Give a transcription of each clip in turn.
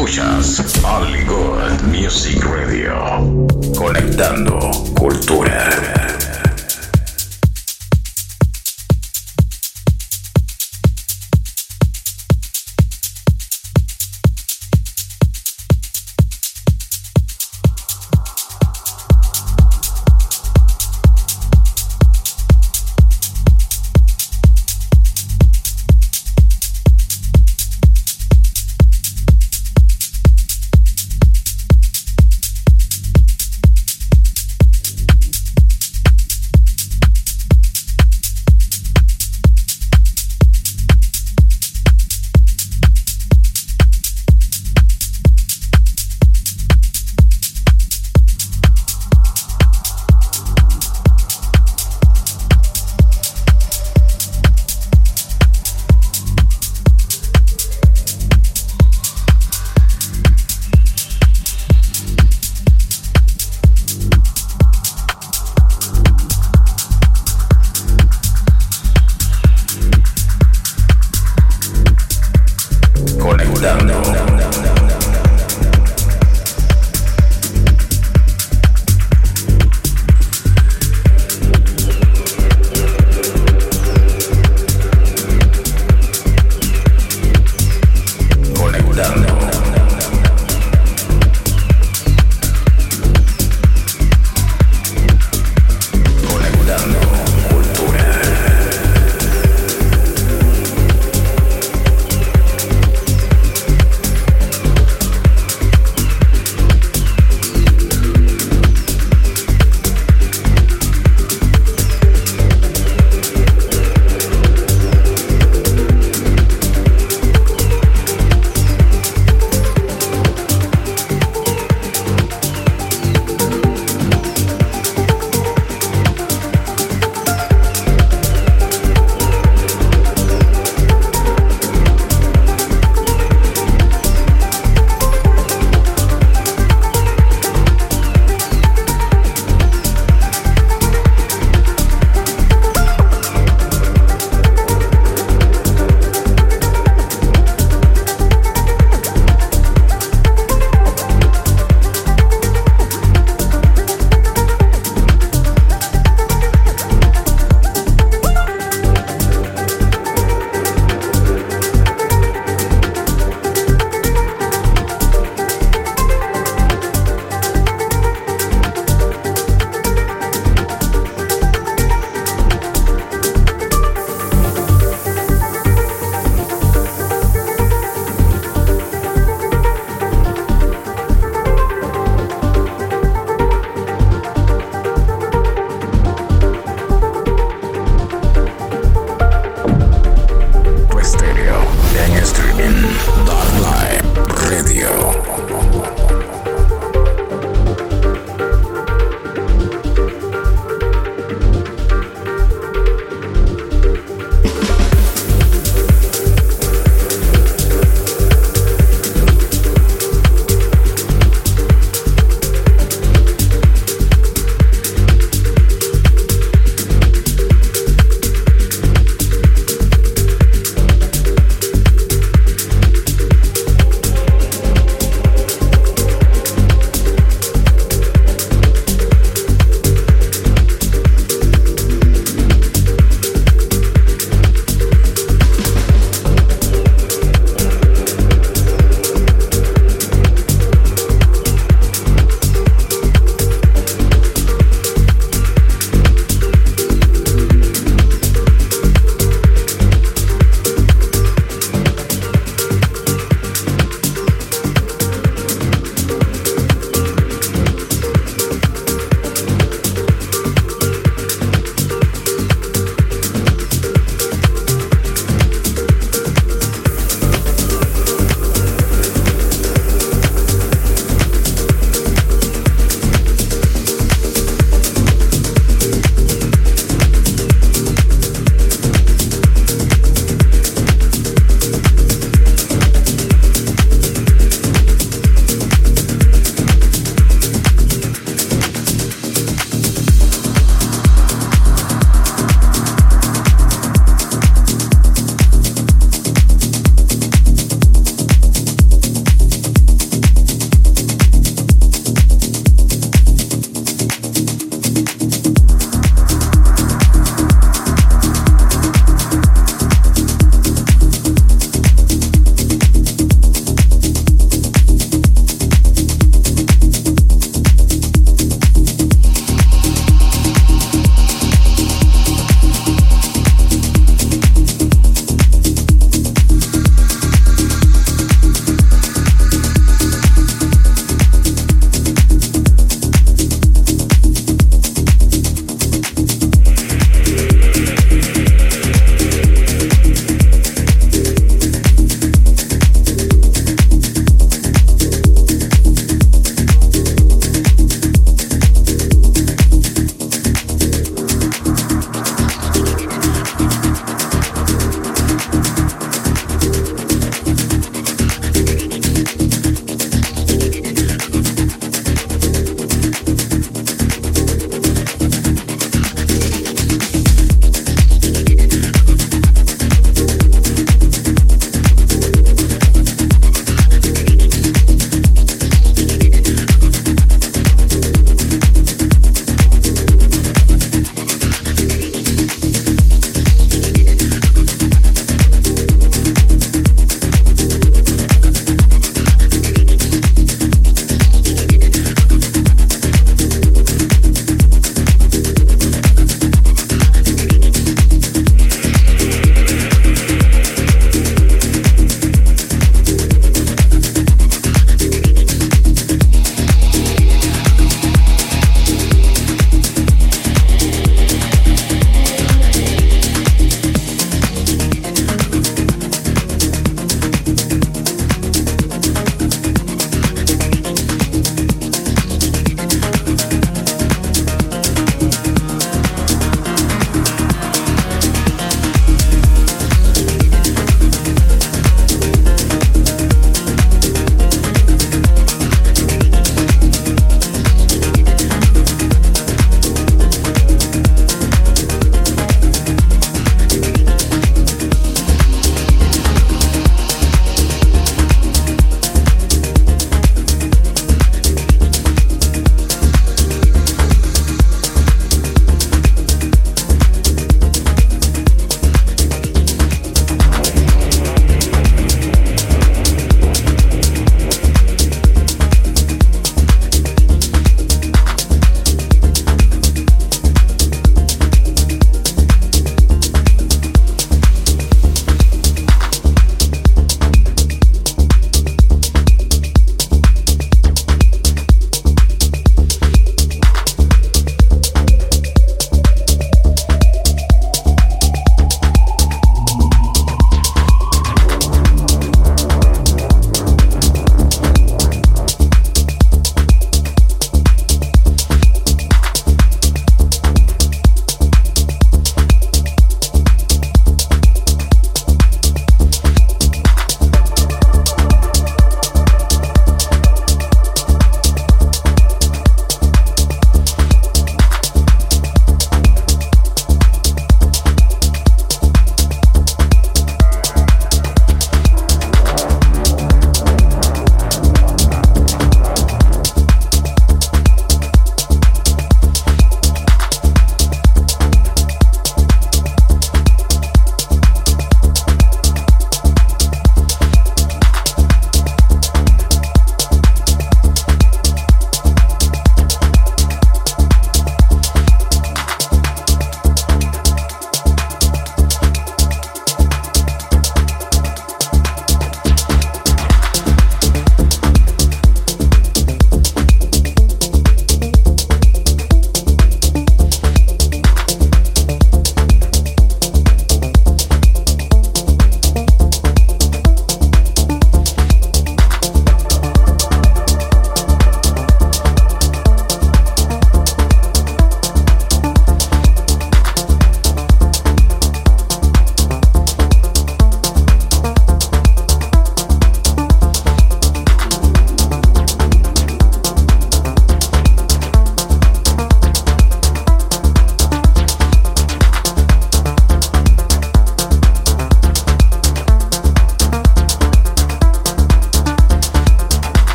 Escuchas All Good Music Radio. Conectando cultura.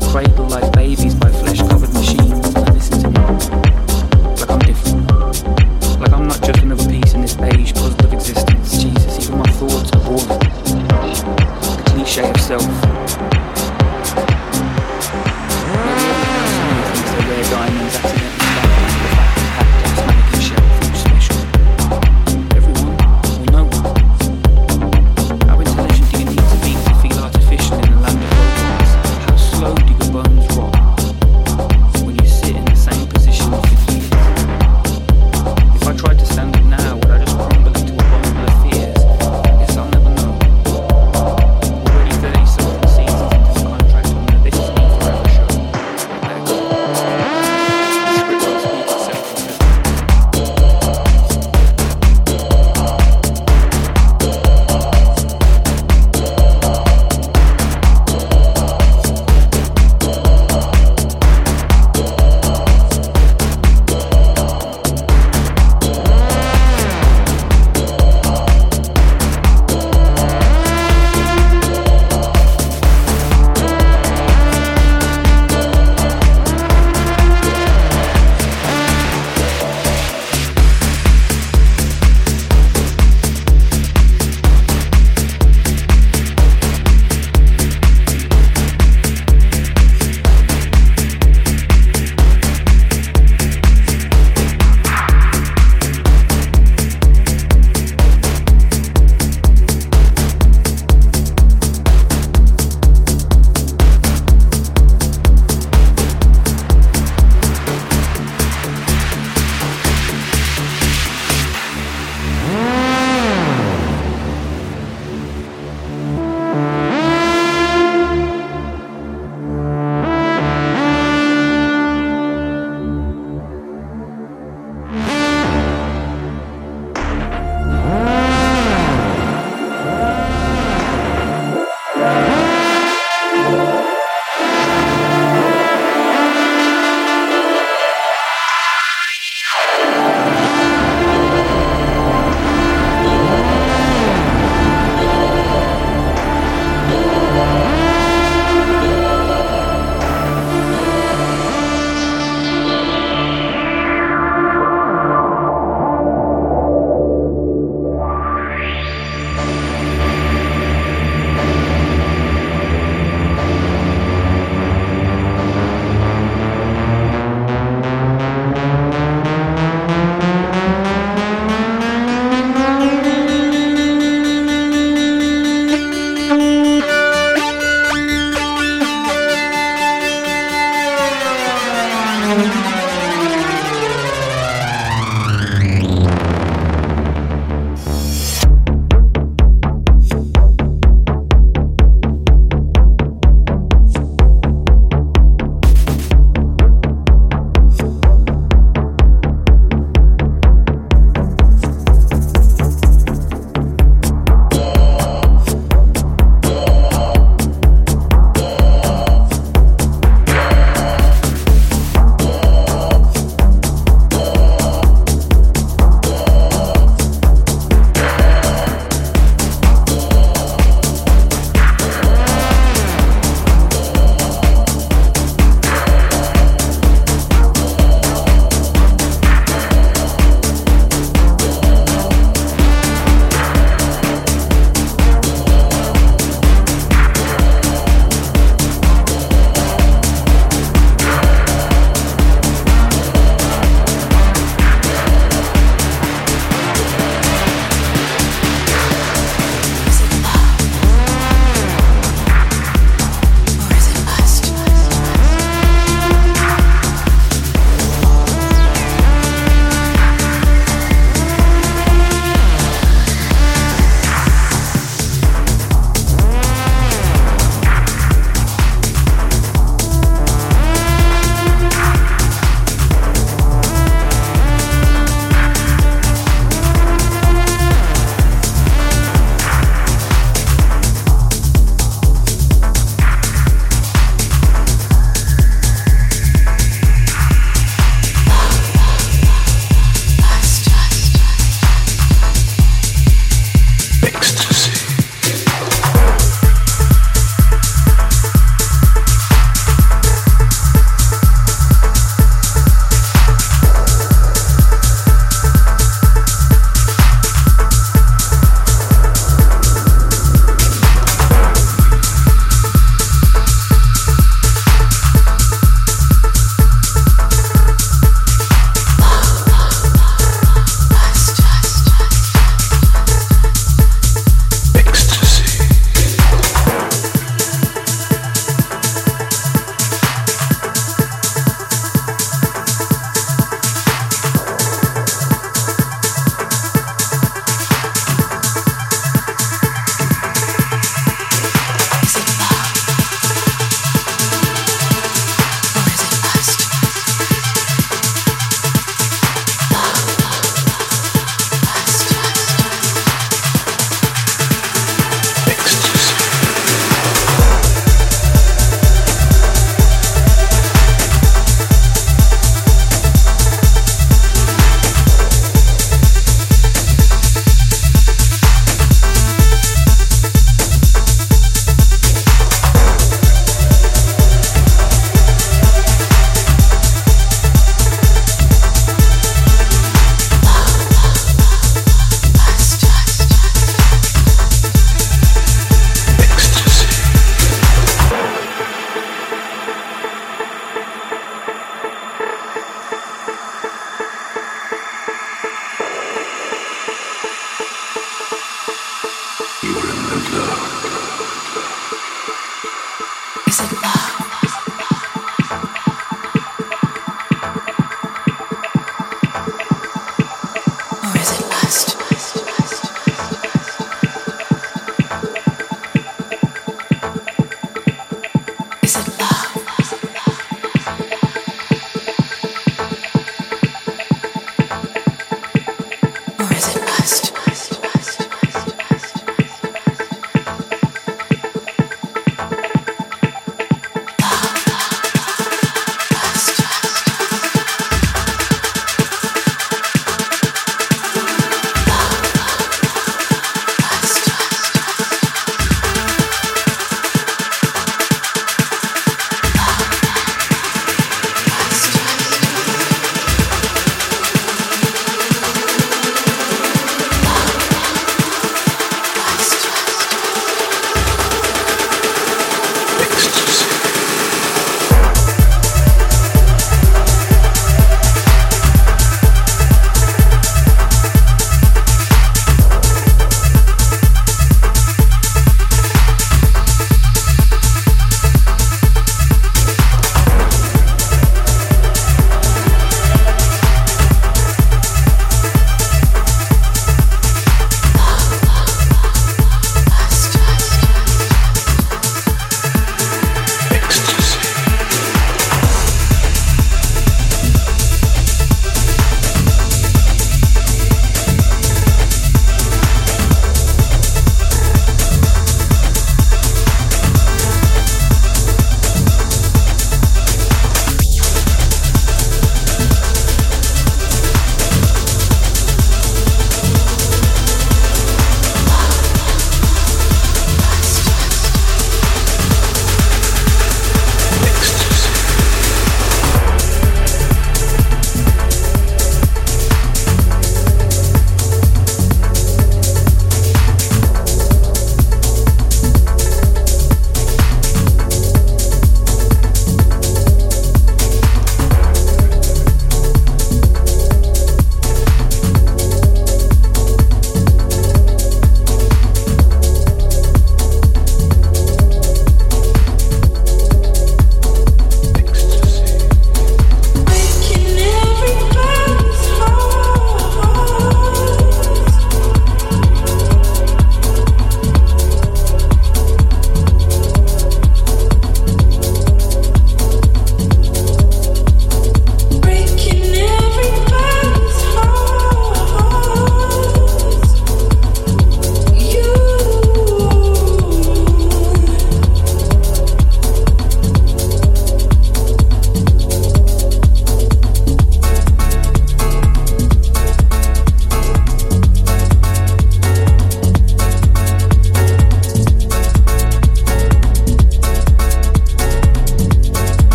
Cradled like babies by flesh covered machines.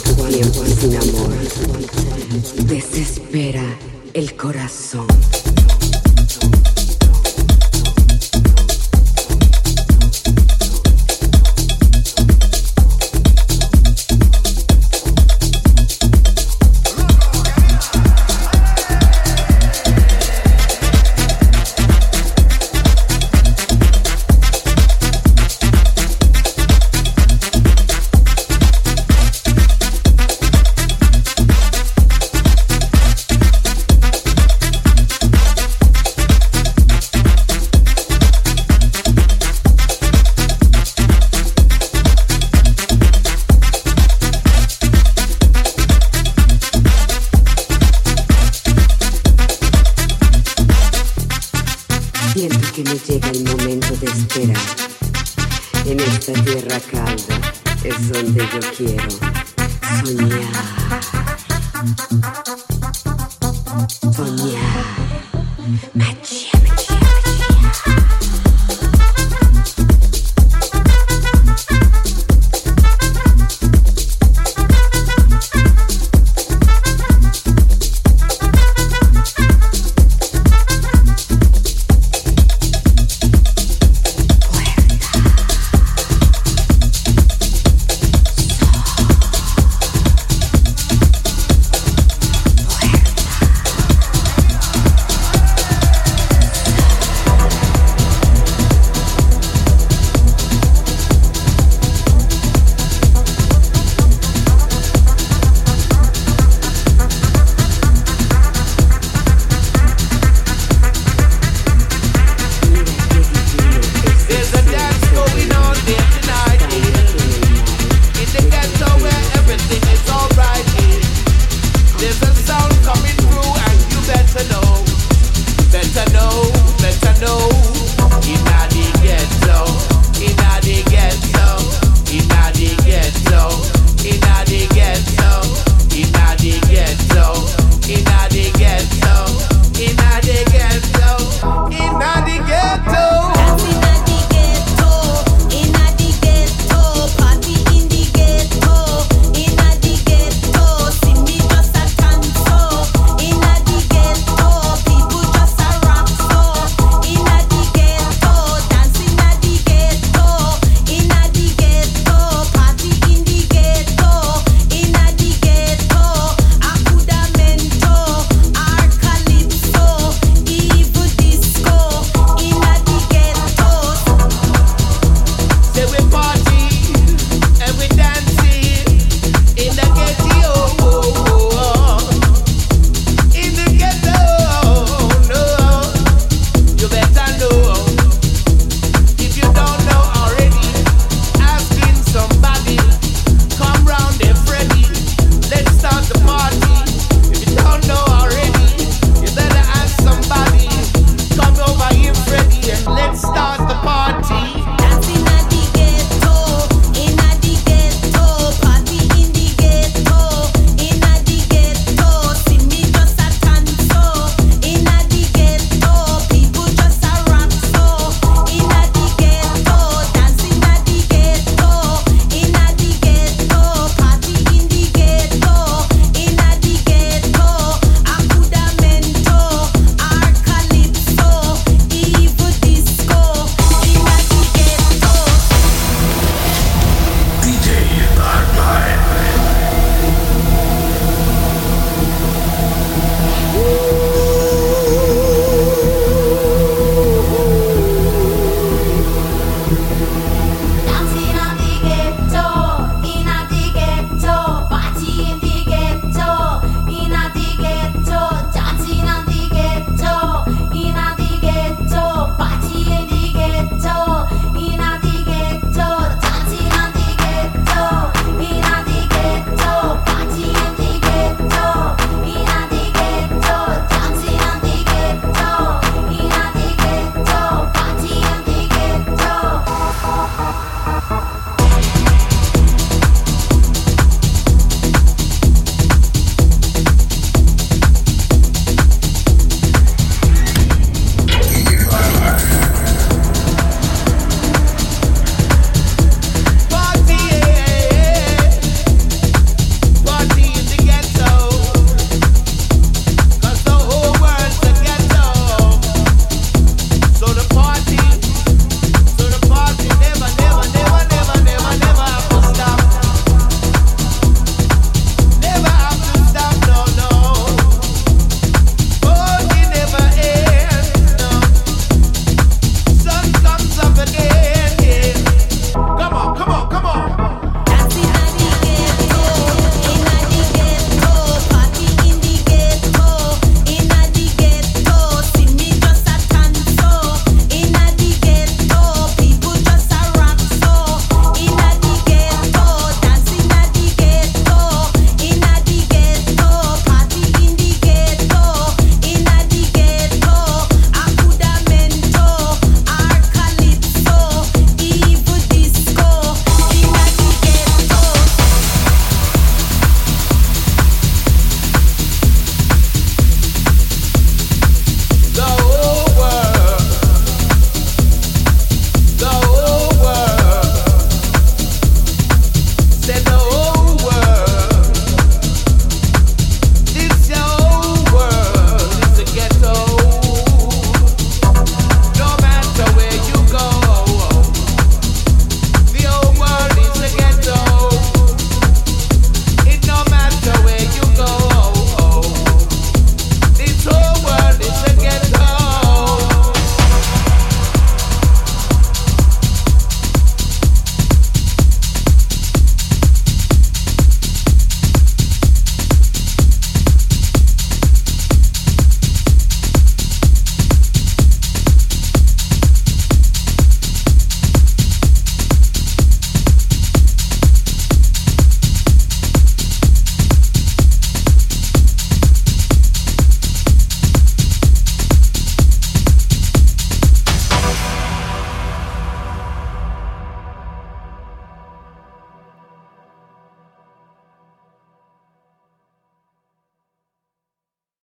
Tiempo sin amor, desespera el corazón.